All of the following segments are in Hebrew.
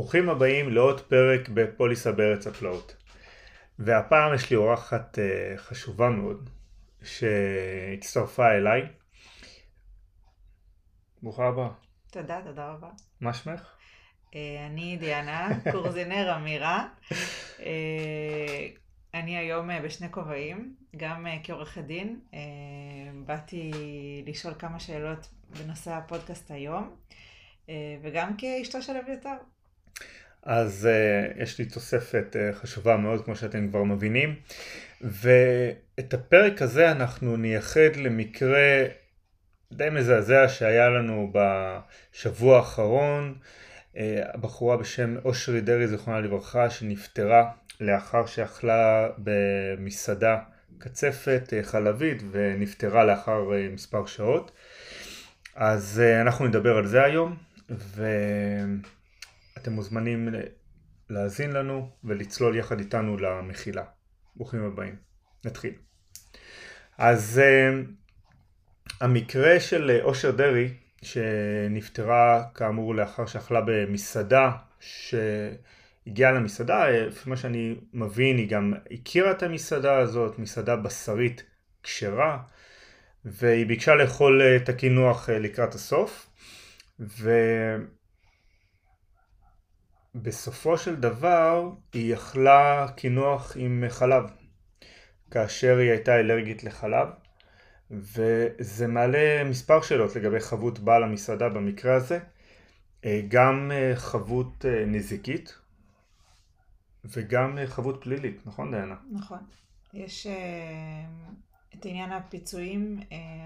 ברוכים הבאים לעוד פרק בפוליסה בארץ הפלאות. והפעם יש לי אורחת uh, חשובה מאוד שהצטרפה אליי. ברוכה הבאה. תודה, תודה רבה. מה שמך? Uh, אני דיאנה קורזינר אמירה. Uh, אני היום בשני כובעים, גם כעורכת דין. באתי לשאול כמה שאלות בנושא הפודקאסט היום, וגם כאשתו של אביתר. אז uh, יש לי תוספת uh, חשובה מאוד, כמו שאתם כבר מבינים. ואת הפרק הזה אנחנו נייחד למקרה די מזעזע שהיה לנו בשבוע האחרון. Uh, הבחורה בשם אושרי דרעי, זיכרונה לברכה, שנפטרה לאחר שאכלה במסעדה קצפת uh, חלבית ונפטרה לאחר uh, מספר שעות. אז uh, אנחנו נדבר על זה היום. ו... אתם מוזמנים להאזין לנו ולצלול יחד איתנו למחילה. ברוכים הבאים. נתחיל. אז uh, המקרה של אושר דרעי, שנפטרה כאמור לאחר שאכלה במסעדה, שהגיעה למסעדה, לפי מה שאני מבין היא גם הכירה את המסעדה הזאת, מסעדה בשרית כשרה, והיא ביקשה לאכול את הקינוח לקראת הסוף. ו... בסופו של דבר היא אכלה קינוח עם חלב, כאשר היא הייתה אלרגית לחלב, וזה מעלה מספר שאלות לגבי חבות בעל המסעדה במקרה הזה, אה, גם אה, חבות אה, נזיקית וגם חבות פלילית, נכון דיינה? נכון. יש את עניין הפיצויים,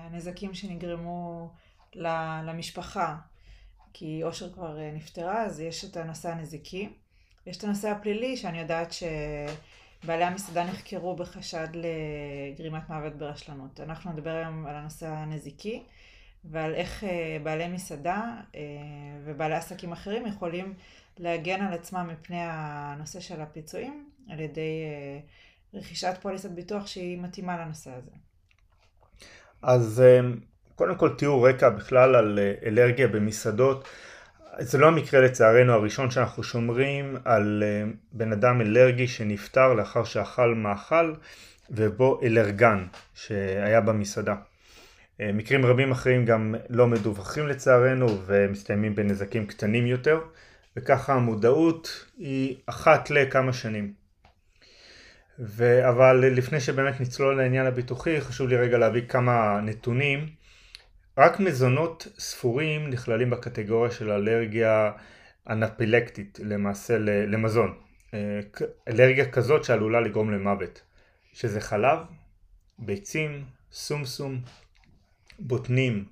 הנזקים שנגרמו למשפחה כי אושר כבר אה, נפטרה, אז יש את הנושא הנזיקי. יש את הנושא הפלילי, שאני יודעת שבעלי המסעדה נחקרו בחשד לגרימת מוות ברשלנות. אנחנו נדבר היום על הנושא הנזיקי ועל איך אה, בעלי מסעדה אה, ובעלי עסקים אחרים יכולים להגן על עצמם מפני הנושא של הפיצויים על ידי רכישת פוליסת ביטוח שהיא מתאימה לנושא הזה. אז קודם כל תיאור רקע בכלל על אה, אלרגיה במסעדות. זה לא המקרה לצערנו הראשון שאנחנו שומרים על אה, בן אדם אלרגי שנפטר לאחר שאכל מאכל ובו אלרגן שהיה במסעדה. אה, מקרים רבים אחרים גם לא מדווחים לצערנו ומסתיימים בנזקים קטנים יותר וככה המודעות היא אחת לכמה שנים. ו... אבל לפני שבאמת נצלול לעניין הביטוחי חשוב לי רגע להביא כמה נתונים רק מזונות ספורים נכללים בקטגוריה של אלרגיה אנפילקטית למעשה למזון. אה, אלרגיה כזאת שעלולה לגרום למוות, שזה חלב, ביצים, סומסום, בוטנים,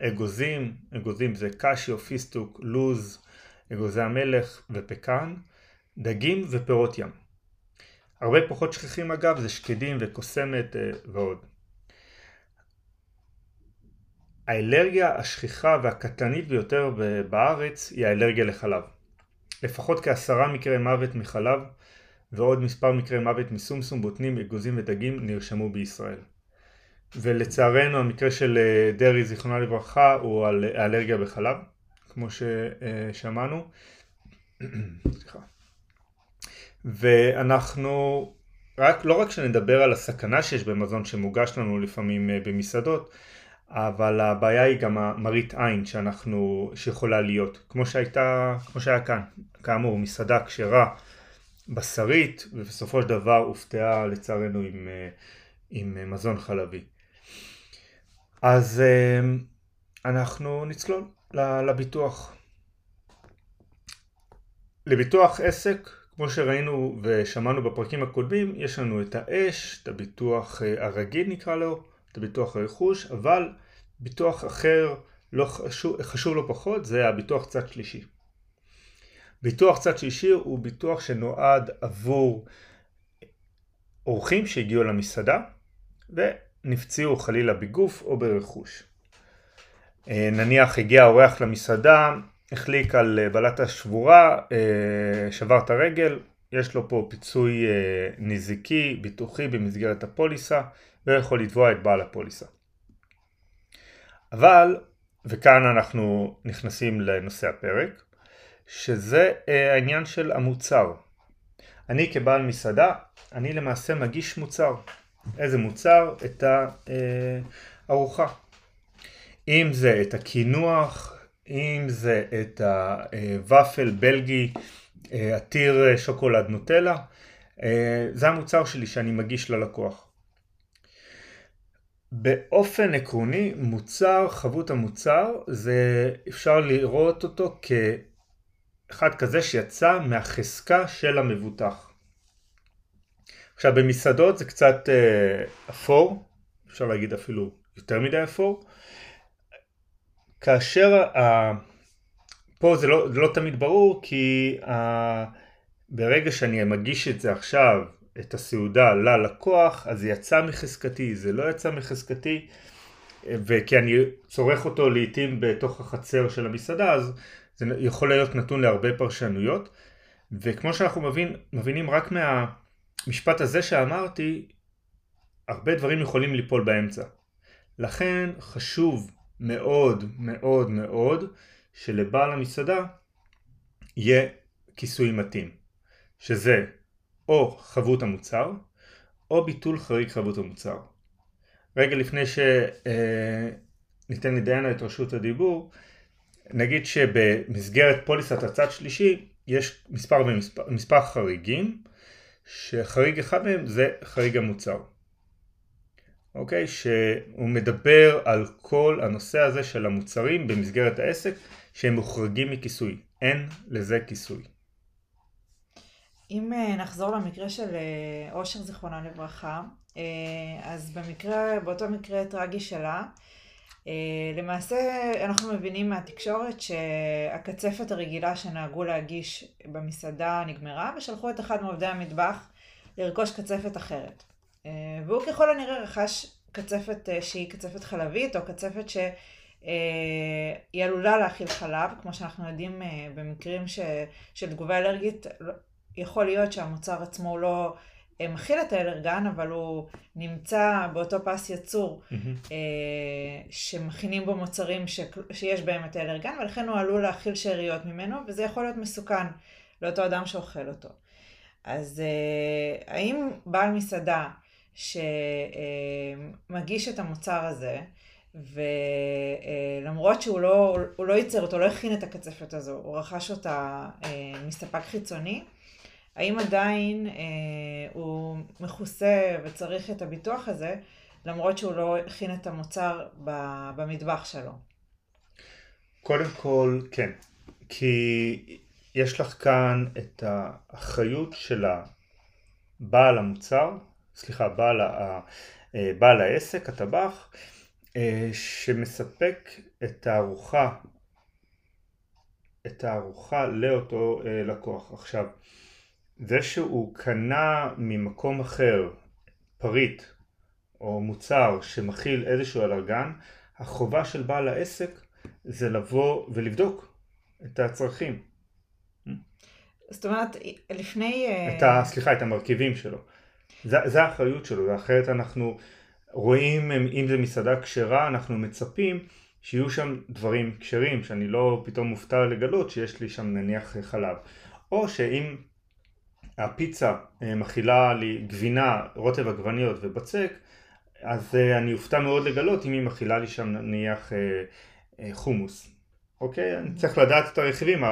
אגוזים, אגוזים זה קשיו, פיסטוק, לוז, אגוזי המלך ופקן, דגים ופירות ים. הרבה פחות שכיחים אגב זה שקדים וקוסמת אה, ועוד. האלרגיה השכיחה והקטלנית ביותר בארץ היא האלרגיה לחלב. לפחות כעשרה מקרי מוות מחלב ועוד מספר מקרי מוות מסומסום, בוטנים, אגוזים ודגים נרשמו בישראל. ולצערנו המקרה של אה, דרעי זיכרונה לברכה הוא על האלרגיה בחלב, כמו ששמענו. ואנחנו רק, לא רק שנדבר על הסכנה שיש במזון שמוגש לנו לפעמים אה, במסעדות, אבל הבעיה היא גם המראית עין שאנחנו, שיכולה להיות, כמו שהייתה, כמו שהיה כאן, כאמור מסעדה כשרה בשרית ובסופו של דבר הופתעה לצערנו עם, עם מזון חלבי. אז אנחנו נצלול לביטוח. לביטוח עסק, כמו שראינו ושמענו בפרקים הקודמים, יש לנו את האש, את הביטוח אה, הרגיל נקרא לו, את הביטוח הרכוש, אבל ביטוח אחר לא חשוב, חשוב לא פחות זה הביטוח צד שלישי. ביטוח צד שלישי הוא ביטוח שנועד עבור אורחים שהגיעו למסעדה ונפצעו חלילה בגוף או ברכוש. אה, נניח הגיע אורח למסעדה, החליק על בלטה שבורה, אה, שבר את הרגל, יש לו פה פיצוי אה, נזיקי, ביטוחי במסגרת הפוליסה ויכול לתבוע את בעל הפוליסה. אבל, וכאן אנחנו נכנסים לנושא הפרק, שזה אה, העניין של המוצר. אני כבעל מסעדה, אני למעשה מגיש מוצר. איזה מוצר? את הארוחה. אם זה את הקינוח, אם זה את הוואפל בלגי עתיר שוקולד נוטלה, זה המוצר שלי שאני מגיש ללקוח. באופן עקרוני מוצר, חבות המוצר, זה אפשר לראות אותו כאחד כזה שיצא מהחזקה של המבוטח. עכשיו במסעדות זה קצת אה, אפור, אפשר להגיד אפילו יותר מדי אפור, כאשר ה... פה זה לא, זה לא תמיד ברור כי ה... ברגע שאני מגיש את זה עכשיו את הסעודה ללקוח, אז זה יצא מחזקתי, זה לא יצא מחזקתי, וכי אני צורך אותו לעיתים בתוך החצר של המסעדה, אז זה יכול להיות נתון להרבה פרשנויות, וכמו שאנחנו מבין, מבינים רק מהמשפט הזה שאמרתי, הרבה דברים יכולים ליפול באמצע. לכן חשוב מאוד מאוד מאוד שלבעל המסעדה יהיה כיסוי מתאים, שזה או חבות המוצר, או ביטול חריג חבות המוצר. רגע לפני שניתן לדיינה את רשות הדיבור, נגיד שבמסגרת פוליסת הצד שלישי יש מספר, ומספר, מספר חריגים, שחריג אחד מהם זה חריג המוצר. אוקיי? שהוא מדבר על כל הנושא הזה של המוצרים במסגרת העסק שהם מוחרגים מכיסוי. אין לזה כיסוי. אם אה, נחזור למקרה של אה, אושר זיכרונה לברכה, אה, אז במקרה, באותו מקרה טרגי שלה, למעשה אנחנו מבינים מהתקשורת שהקצפת הרגילה שנהגו להגיש במסעדה נגמרה ושלחו את אחד מעובדי המטבח לרכוש קצפת אחרת. והוא ככל הנראה רכש קצפת שהיא קצפת חלבית או קצפת שהיא עלולה להכיל חלב, כמו שאנחנו יודעים במקרים ש, של תגובה אלרגית יכול להיות שהמוצר עצמו לא אה, מכיל את האלרגן, אבל הוא נמצא באותו פס יצור mm-hmm. שמכינים בו מוצרים ש... שיש בהם את האלרגן, ולכן הוא עלול להכיל שאריות ממנו, וזה יכול להיות מסוכן לאותו אדם שאוכל אותו. אז אה, האם בעל מסעדה שמגיש את המוצר הזה, ולמרות שהוא לא, לא ייצר אותו, לא הכין את הקצפת הזו, הוא רכש אותה מספק חיצוני, האם עדיין אה, הוא מכוסה וצריך את הביטוח הזה, למרות שהוא לא הכין את המוצר במטבח שלו? קודם כל, כן. כי יש לך כאן את האחריות של הבעל המוצר, סליחה, בעל, ה, אה, בעל העסק, הטבח, אה, שמספק את הארוחה, את הארוחה לאותו אה, לקוח. עכשיו, זה שהוא קנה ממקום אחר פריט או מוצר שמכיל איזשהו אלרגן, החובה של בעל העסק זה לבוא ולבדוק את הצרכים. זאת אומרת, לפני... את ה, סליחה, את המרכיבים שלו. זה, זה האחריות שלו, ואחרת אנחנו רואים, אם זה מסעדה כשרה, אנחנו מצפים שיהיו שם דברים כשרים, שאני לא פתאום מופתע לגלות שיש לי שם נניח חלב. או שאם הפיצה אה, מכילה לי גבינה, רוטב עגבניות ובצק, אז אה, אני אופתע מאוד לגלות אם היא מכילה לי שם נניח אה, חומוס. אוקיי? אני צריך לדעת את הרכיבים,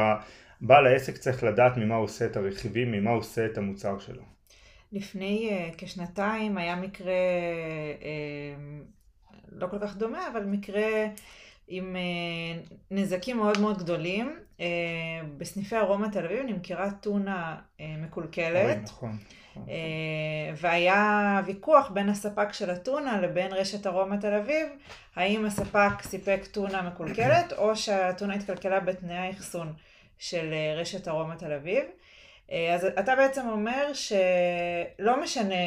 בעל העסק צריך לדעת ממה הוא עושה את הרכיבים, ממה הוא עושה את המוצר שלו. לפני uh, כשנתיים היה מקרה uh, לא כל כך דומה, אבל מקרה עם uh, נזקים מאוד מאוד גדולים. Uh, בסניפי ארומה תל אביב נמכרה טונה uh, מקולקלת. אוי, נכון. Uh, והיה ויכוח בין הספק של הטונה לבין רשת ארומה תל אביב, האם הספק סיפק טונה מקולקלת או שהטונה התקלקלה בתנאי האחסון של רשת ארומה תל אביב. אז אתה בעצם אומר שלא משנה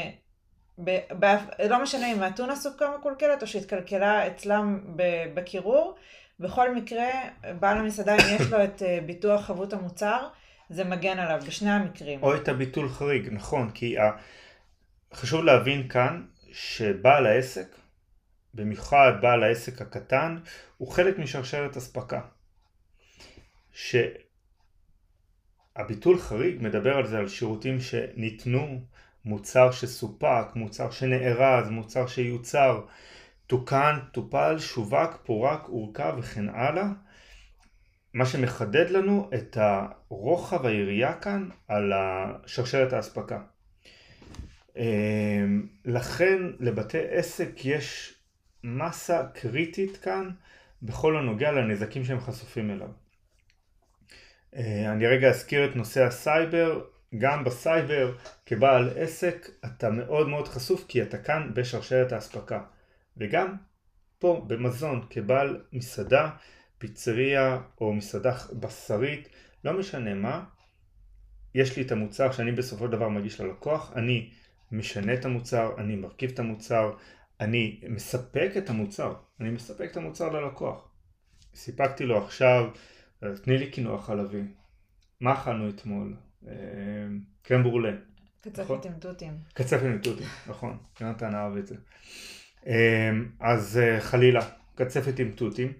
ב, ב, לא משנה אם האתונה סופקה מקולקלת או שהתקלקלה אצלם בקירור, בכל מקרה, בעל המסעדה, אם יש לו את אה, ביטוח חבות המוצר, זה מגן עליו, בשני המקרים. או את הביטול חריג, נכון, כי ה... חשוב להבין כאן שבעל העסק, במיוחד בעל העסק הקטן, הוא חלק משרשרת אספקה. הביטול חריג מדבר על זה, על שירותים שניתנו, מוצר שסופק, מוצר שנארז, מוצר שיוצר, תוקן, טופל, שווק, פורק, הורכב וכן הלאה. מה שמחדד לנו את הרוחב היריעה כאן על שרשרת האספקה. אמ, לכן לבתי עסק יש מסה קריטית כאן בכל הנוגע לנזקים שהם חשופים אליו. אה, אני רגע אזכיר את נושא הסייבר, גם בסייבר כבעל עסק אתה מאוד מאוד חשוף כי אתה כאן בשרשרת האספקה וגם פה במזון כבעל מסעדה, פיצריה או מסעדה בשרית, לא משנה מה, יש לי את המוצר שאני בסופו של דבר מגיש ללקוח, אני משנה את המוצר, אני מרכיב את המוצר, אני מספק את המוצר, אני מספק את המוצר ללקוח. סיפקתי לו עכשיו, תני לי קינוח חלבי, מה אכלנו אתמול? אה, קרם ברולה. קצפת נכון? עם תותים. קצפת עם תותים, נכון, יונתן אהב את זה. אה, אז אה, חלילה, קצפת עם תותים,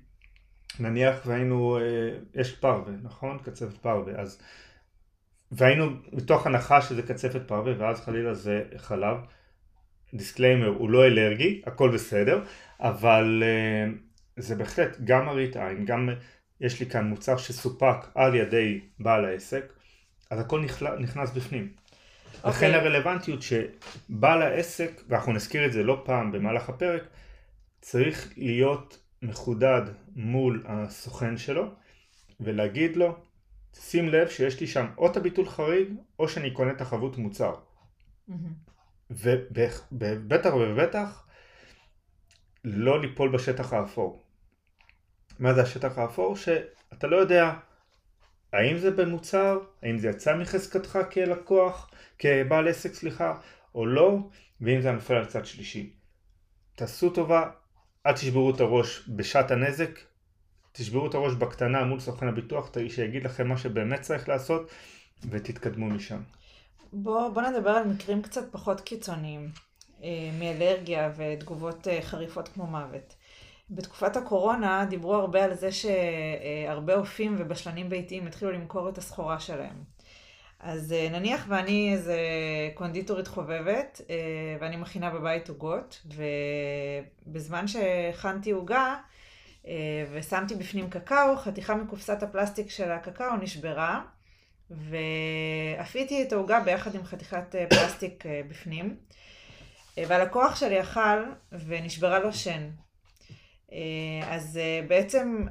נניח והיינו, יש פרווה, נכון? קצפת פרווה, אז והיינו בתוך הנחה שזה קצפת פרווה ואז חלילה זה חלב. disclaimer הוא לא אלרגי, הכל בסדר, אבל אה, זה בהחלט גם מראית עין, גם יש לי כאן מוצר שסופק על ידי בעל העסק, אז הכל נכנס בפנים. אוקיי. לכן אוקיי. הרלוונטיות שבעל העסק, ואנחנו נזכיר את זה לא פעם במהלך הפרק, צריך להיות מחודד מול הסוכן שלו ולהגיד לו שים לב שיש לי שם או את הביטול חריג או שאני קונה את החבות מוצר. ובטח ובטח לא ליפול בשטח האפור. מה זה השטח האפור? שאתה לא יודע האם זה במוצר, האם זה יצא מחזקתך כלקוח, כבעל עסק סליחה, או לא, ואם זה נופל על צד שלישי. תעשו טובה, אל תשברו את הראש בשעת הנזק, תשברו את הראש בקטנה מול סוכן הביטוח, שיגיד לכם מה שבאמת צריך לעשות, ותתקדמו משם. בוא, בוא נדבר על מקרים קצת פחות קיצוניים, אה, מאלרגיה ותגובות אה, חריפות כמו מוות. בתקופת הקורונה דיברו הרבה על זה שהרבה אופים ובשלנים ביתיים התחילו למכור את הסחורה שלהם. אז אה, נניח ואני איזה קונדיטורית חובבת, ואני מכינה בבית עוגות, ובזמן שהכנתי עוגה, אה, ושמתי בפנים קקאו, חתיכה מקופסת הפלסטיק של הקקאו נשברה, ואפיתי את העוגה ביחד עם חתיכת אה, פלסטיק אה, בפנים. והלקוח שלי אכל ונשברה לו שן. אז בעצם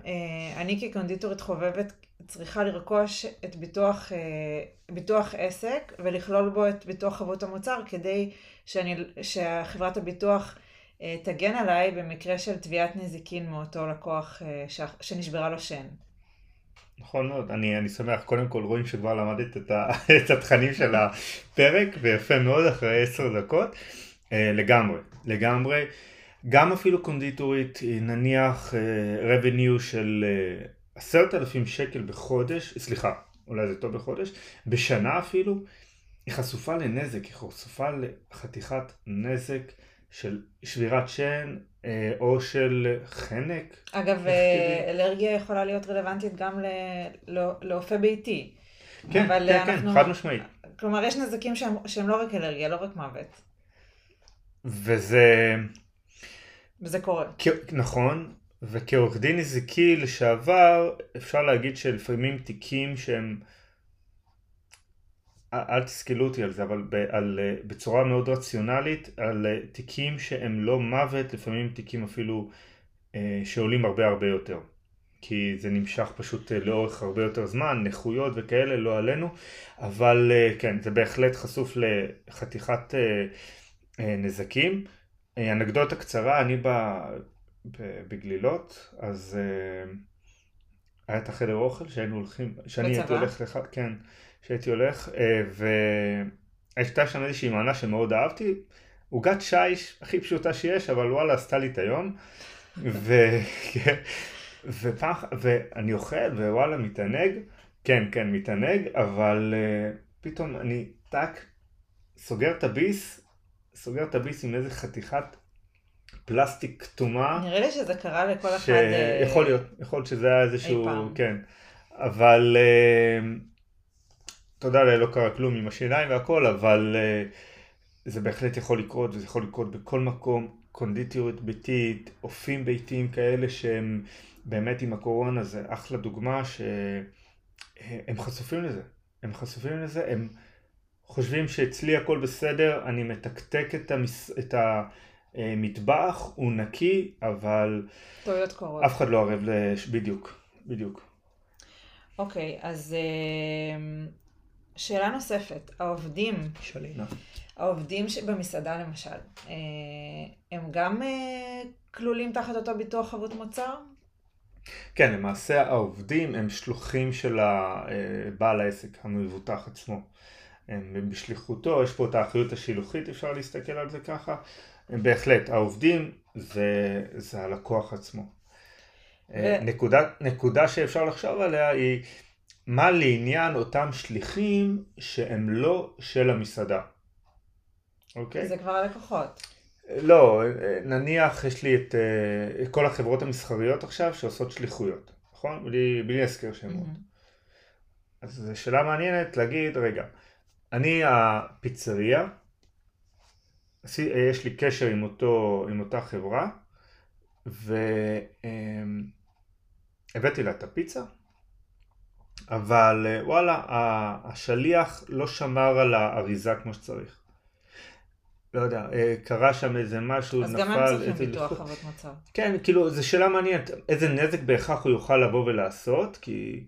אני כקונדיטורית חובבת צריכה לרכוש את ביטוח, ביטוח עסק ולכלול בו את ביטוח חבות המוצר כדי שאני, שחברת הביטוח אה, תגן עליי במקרה של תביעת נזיקין מאותו לקוח אה, שנשברה לו שן. נכון מאוד, אני, אני שמח, קודם כל רואים שכבר למדת את, ה, את התכנים של הפרק, ויפה מאוד אחרי עשר דקות, אה, לגמרי, לגמרי, גם אפילו קונדיטורית, נניח revenue של עשרת אלפים שקל בחודש, סליחה, אולי זה טוב בחודש, בשנה אפילו, היא חשופה לנזק, היא חשופה לחתיכת נזק של שבירת שן אה, או של חנק. אגב, אה, אלרגיה יכולה להיות רלוונטית גם לאופה ביתי. כן, כן, כן, אנחנו... חד משמעית. כלומר, יש נזקים שהם, שהם לא רק אלרגיה, לא רק מוות. וזה... וזה קורה. כ... נכון, וכעורך דין נזיקי לשעבר, אפשר להגיד שלפעמים תיקים שהם אל תסכלו אותי על זה, אבל ב, על, אה, בצורה מאוד רציונלית, על אה, תיקים שהם לא מוות, לפעמים תיקים אפילו אה, שעולים הרבה הרבה יותר. כי זה נמשך פשוט אה, לאורך הרבה יותר זמן, נכויות וכאלה, לא עלינו, אבל אה, כן, זה בהחלט חשוף לחתיכת אה, אה, נזקים. אה, אנקדוטה קצרה, אני ב, ב, בגלילות, אז אה, היה את החדר אוכל שהיינו הולכים, שאני הייתי הולך לך, כן. שהייתי הולך, אה, והייתה שם איזושהי מנה שמאוד אהבתי, עוגת שיש הכי פשוטה שיש, אבל וואלה עשתה לי את היום. ו... ופח... ואני אוכל ווואלה מתענג, כן כן מתענג, אבל uh, פתאום אני טאק, סוגר את הביס, סוגר את הביס עם איזה חתיכת פלסטיק כתומה. נראה לי שזה קרה לכל אחד. יכול להיות, יכול להיות שזה היה איזשהו, כן, אבל uh, תודה לאל לא קרה כלום עם השיניים והכל, אבל uh, זה בהחלט יכול לקרות, וזה יכול לקרות בכל מקום, קונדיטוריות ביתית, אופים ביתיים כאלה שהם באמת עם הקורונה, זה אחלה דוגמה שהם חשופים לזה, הם חשופים לזה, הם חושבים שאצלי הכל בסדר, אני מתקתק את, המס... את המטבח, הוא נקי, אבל טעויות קורות. אף אחד לא ערב לש... בדיוק, בדיוק. אוקיי, אז אה, שאלה נוספת, העובדים, שלינה. העובדים במסעדה למשל, אה, הם גם אה, כלולים תחת אותו ביטוח חבות מוצר? כן, למעשה העובדים הם שלוחים של בעל העסק, המבוטח עצמו. הם בשליחותו, יש פה את האחריות השילוחית, אפשר להסתכל על זה ככה. בהחלט, העובדים זה, זה הלקוח עצמו. ו... נקודה, נקודה שאפשר לחשוב עליה היא מה לעניין אותם שליחים שהם לא של המסעדה. אוקיי? זה כבר הלקוחות. לא, נניח יש לי את כל החברות המסחריות עכשיו שעושות שליחויות, נכון? בלי, בלי להזכיר שמות. Mm-hmm. אז זו שאלה מעניינת להגיד, רגע, אני הפיצריה, יש לי קשר עם, אותו, עם אותה חברה, והבאתי לה את הפיצה, אבל אה, וואלה, השליח לא שמר על האריזה כמו שצריך. לא יודע, אה, קרה שם איזה משהו, אז נפל... אז גם הם צריכים ביטוח חוות מצב. כן, כאילו, זו שאלה מעניינת, איזה נזק בהכרח הוא יוכל לבוא ולעשות, כי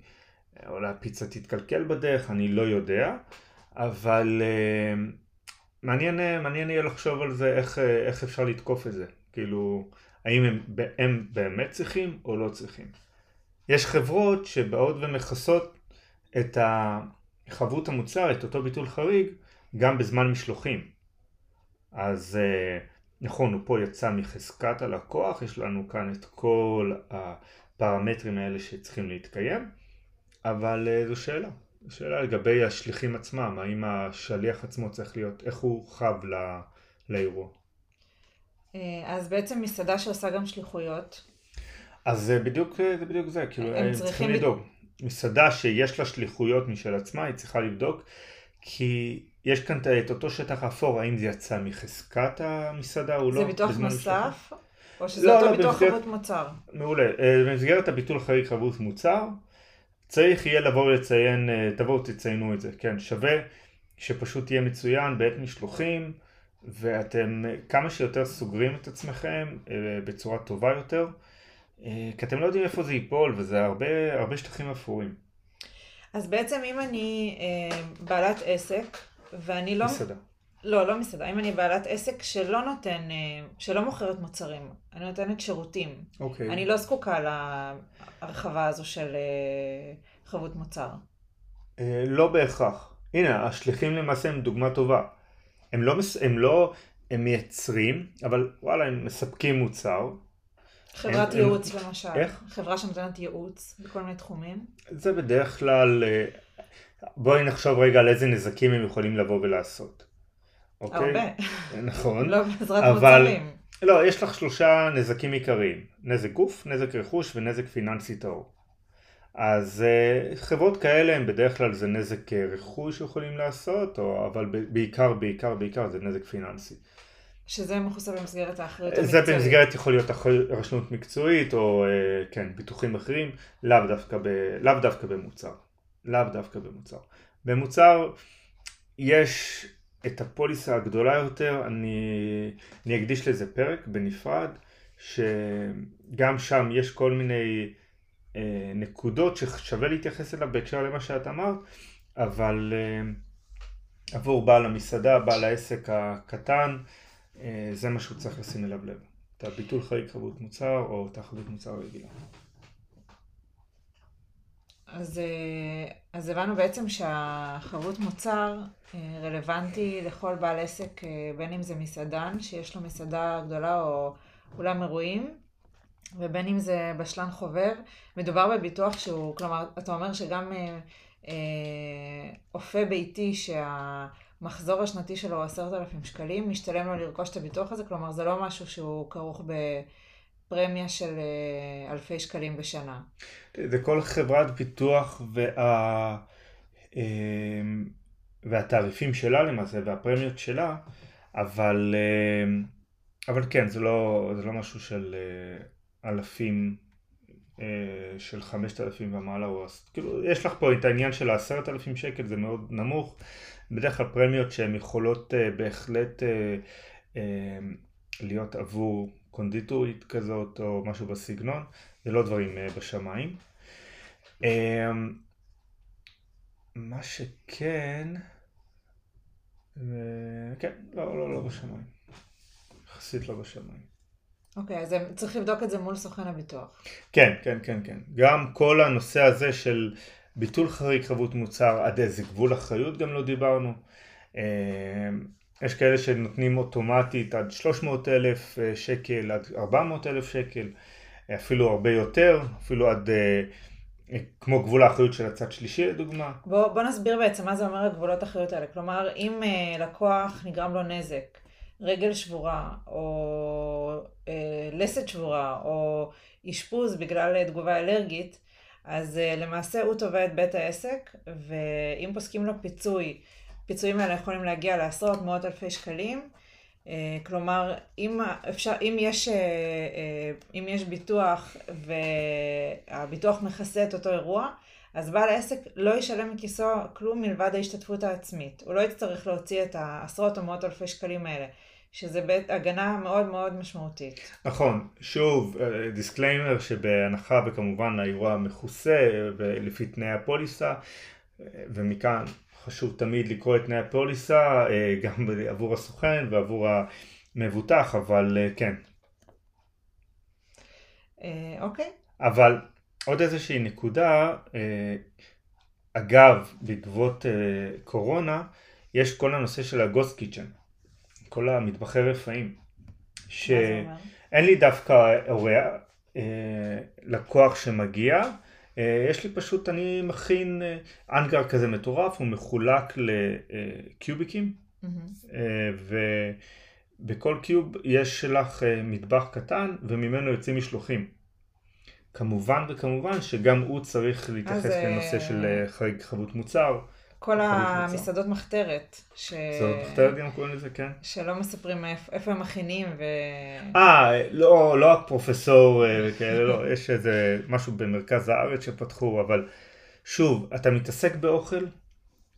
אה, אולי הפיצה תתקלקל בדרך, אני לא יודע, אבל מעניין, מעניין יהיה לחשוב על זה, איך, איך אפשר לתקוף את זה. כאילו, האם הם, הם באמת צריכים או לא צריכים. יש חברות שבאות ומכסות את חבות המוצר, את אותו ביטול חריג, גם בזמן משלוחים. אז אה, נכון, הוא פה יצא מחזקת הלקוח, יש לנו כאן את כל הפרמטרים האלה שצריכים להתקיים, אבל אה, זו שאלה. זו שאלה לגבי השליחים עצמם, האם השליח עצמו צריך להיות, איך הוא חב לאירוע. אה, אז בעצם מסעדה שעושה גם שליחויות. אז זה בדיוק זה, בדיוק זה כאילו הם צריכים, צריכים לדאוג. מסעדה שיש לה שליחויות משל עצמה, היא צריכה לבדוק, כי יש כאן את אותו שטח אפור, האם זה יצא מחזקת המסעדה או לא. זה ביטוח נוסף? או שזה לא, אותו לא, ביטוח חבות מוצר? מעולה. אה, במסגרת הביטול חריג חבות מוצר, צריך יהיה לבוא ולציין, אה, תבואו תציינו את זה, כן, שווה שפשוט יהיה מצוין בעת משלוחים. ואתם כמה שיותר סוגרים את עצמכם אה, בצורה טובה יותר, אה, כי אתם לא יודעים איפה זה ייפול, וזה הרבה, הרבה שטחים אפורים. אז בעצם אם אני אה, בעלת עסק, ואני לא... מסעדה. לא, לא מסעדה. אם אני בעלת עסק שלא נותן, שלא מוכרת מוצרים, אני נותנת שירותים. אוקיי. אני לא זקוקה להרחבה הזו של חבות מוצר. לא בהכרח. הנה, השליחים למעשה הם דוגמה טובה. הם לא, הם לא, הם מייצרים, אבל וואלה, הם מספקים מוצר. חברת הם, ייעוץ הם... למשל. איך? חברה שנותנת ייעוץ בכל מיני תחומים. זה בדרך כלל, אה, בואי נחשוב רגע על איזה נזקים הם יכולים לבוא ולעשות. אוקיי? הרבה. נכון. לא בעזרת אבל... מוצרים. לא, יש לך שלושה נזקים עיקריים. נזק גוף, נזק רכוש ונזק פיננסי טהור. אז uh, חברות כאלה הם בדרך כלל זה נזק uh, רכוש שיכולים לעשות, או, אבל בעיקר בעיקר בעיקר זה נזק פיננסי. שזה מכוסה במסגרת האחריות המקצועית. זה במסגרת יכול להיות רשנות מקצועית או uh, כן, ביטוחים אחרים, לאו דווקא, ב, לאו דווקא במוצר. לאו דווקא במוצר. במוצר יש את הפוליסה הגדולה יותר, אני, אני אקדיש לזה פרק בנפרד, שגם שם יש כל מיני אה, נקודות ששווה להתייחס אליו בהקשר למה שאת אמרת, אבל אה, עבור בעל המסעדה, בעל העסק הקטן, אה, זה מה שהוא צריך לשים אליו לב. את הביטול חריג חבות מוצר או את החבות מוצר רגילה. אז, אז הבנו בעצם שהחבות מוצר רלוונטי לכל בעל עסק, בין אם זה מסעדן, שיש לו מסעדה גדולה או אולם אירועים, ובין אם זה בשלן חובב, מדובר בביטוח שהוא, כלומר, אתה אומר שגם אה, אה, אופה ביתי שהמחזור השנתי שלו הוא עשרת אלפים שקלים, משתלם לו לרכוש את הביטוח הזה, כלומר זה לא משהו שהוא כרוך בפרמיה של אה, אלפי שקלים בשנה. זה כל חברת ביטוח וה... והתעריפים שלה למעשה והפרמיות שלה, אבל, אבל כן, זה לא, זה לא משהו של אלפים של חמשת אלפים ומעלה, או, כאילו יש לך פה את העניין של העשרת אלפים שקל, זה מאוד נמוך, בדרך כלל פרמיות שהן יכולות בהחלט להיות עבור קונדיטורית כזאת או משהו בסגנון, זה לא דברים אה, בשמיים. אמ, מה שכן, כן, לא, לא, לא בשמיים. יחסית לא בשמיים. אוקיי, okay, אז צריך לבדוק את זה מול סוכן הביטוח. כן, כן, כן, כן. גם כל הנושא הזה של ביטול חריג חבות מוצר עד איזה גבול אחריות גם לא דיברנו. יש כאלה שנותנים אוטומטית עד 300 אלף אה, שקל, עד 400 אלף שקל, אפילו הרבה יותר, אפילו עד אה, כמו גבול האחריות של הצד שלישי לדוגמה. בוא, בוא נסביר בעצם מה זה אומר הגבולות האחריות האלה. כלומר, אם לקוח נגרם לו נזק, רגל שבורה, או לסת שבורה, או אשפוז בגלל תגובה אלרגית, אז למעשה הוא תובע את בית העסק, ואם פוסקים לו פיצוי, הפיצויים האלה יכולים להגיע לעשרות מאות אלפי שקלים. אה, כלומר, אם, אפשר, אם, יש, אה, אה, אם יש ביטוח והביטוח מכסה את אותו אירוע, אז בעל העסק לא ישלם מכיסו כלום מלבד ההשתתפות העצמית. הוא לא יצטרך להוציא את העשרות או מאות אלפי שקלים האלה, שזה בית הגנה מאוד מאוד משמעותית. נכון, שוב, disclaimer שבהנחה וכמובן האירוע מכוסה ולפי תנאי הפוליסה, ומכאן חשוב תמיד לקרוא את תנאי הפוליסה, אה, גם עבור הסוכן ועבור המבוטח, אבל אה, כן. אה, אוקיי. אבל עוד איזושהי נקודה, אגב, בעקבות קורונה, יש כל הנושא של הגוסט קיצ'ן, כל המטבחי רפאים. שאין לי דווקא אורח, לקוח שמגיע, יש לי פשוט, אני מכין אנגר כזה מטורף, הוא מחולק לקיוביקים, mm-hmm. ובכל קיוב יש לך אה, מטבח קטן וממנו יוצאים משלוחים. כמובן וכמובן שגם הוא צריך להתייחס לנושא של חריג חבות מוצר. כל המסעדות מחתרת. ש... מסעדות מחתרת גם קוראים לזה, כן. שלא מספרים איפה, הם מכינים ו... אה, לא, לא הפרופסור אה, וכאלה, לא, יש איזה משהו במרכז הארץ שפתחו, אבל שוב, אתה מתעסק באוכל,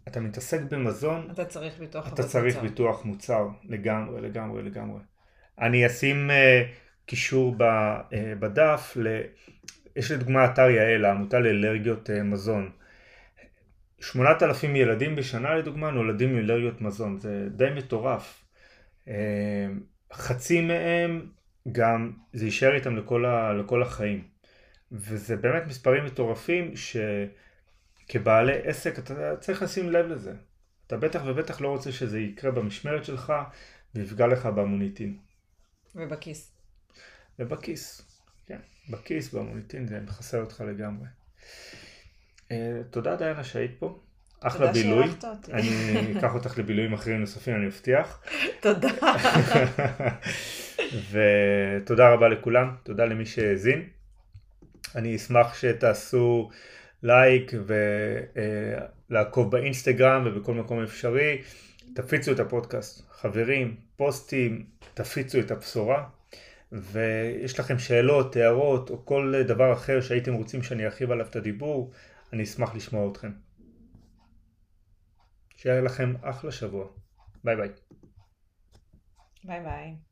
אתה מתעסק במזון, אתה צריך ביטוח אתה צריך מוצר. ביטוח מוצר, לגמרי, לגמרי, לגמרי. אני אשים uh, קישור ב, uh, בדף, ל... יש לדוגמה אתר יעל, העמותה לאלרגיות uh, מזון. 8,000 ילדים בשנה לדוגמה נולדים עם אלרגיות מזון, זה די מטורף. אה, חצי מהם גם זה יישאר איתם לכל, ה, לכל החיים. וזה באמת מספרים מטורפים שכבעלי עסק אתה צריך לשים לב לזה. אתה בטח ובטח לא רוצה שזה יקרה במשמרת שלך ויפגע לך במוניטין. ובכיס. ובכיס, כן. בכיס, במוניטין, זה מחסר אותך לגמרי. אה, תודה דיינה שהיית פה. אחלה בילוי. תודה שאירחת אותי. אני אקח אותך לבילויים אחרים נוספים, אני מבטיח. תודה. ותודה רבה לכולם, תודה למי שהאזין. אני אשמח שתעשו לייק ולעקוב באינסטגרם ובכל מקום אפשרי. תפיצו את הפודקאסט, חברים, פוסטים, תפיצו את הבשורה. ויש לכם שאלות, הערות או כל דבר אחר שהייתם רוצים שאני ארחיב עליו את הדיבור, אני אשמח לשמוע אתכם. שיהיה לכם אחלה שבוע. ביי ביי. ביי ביי.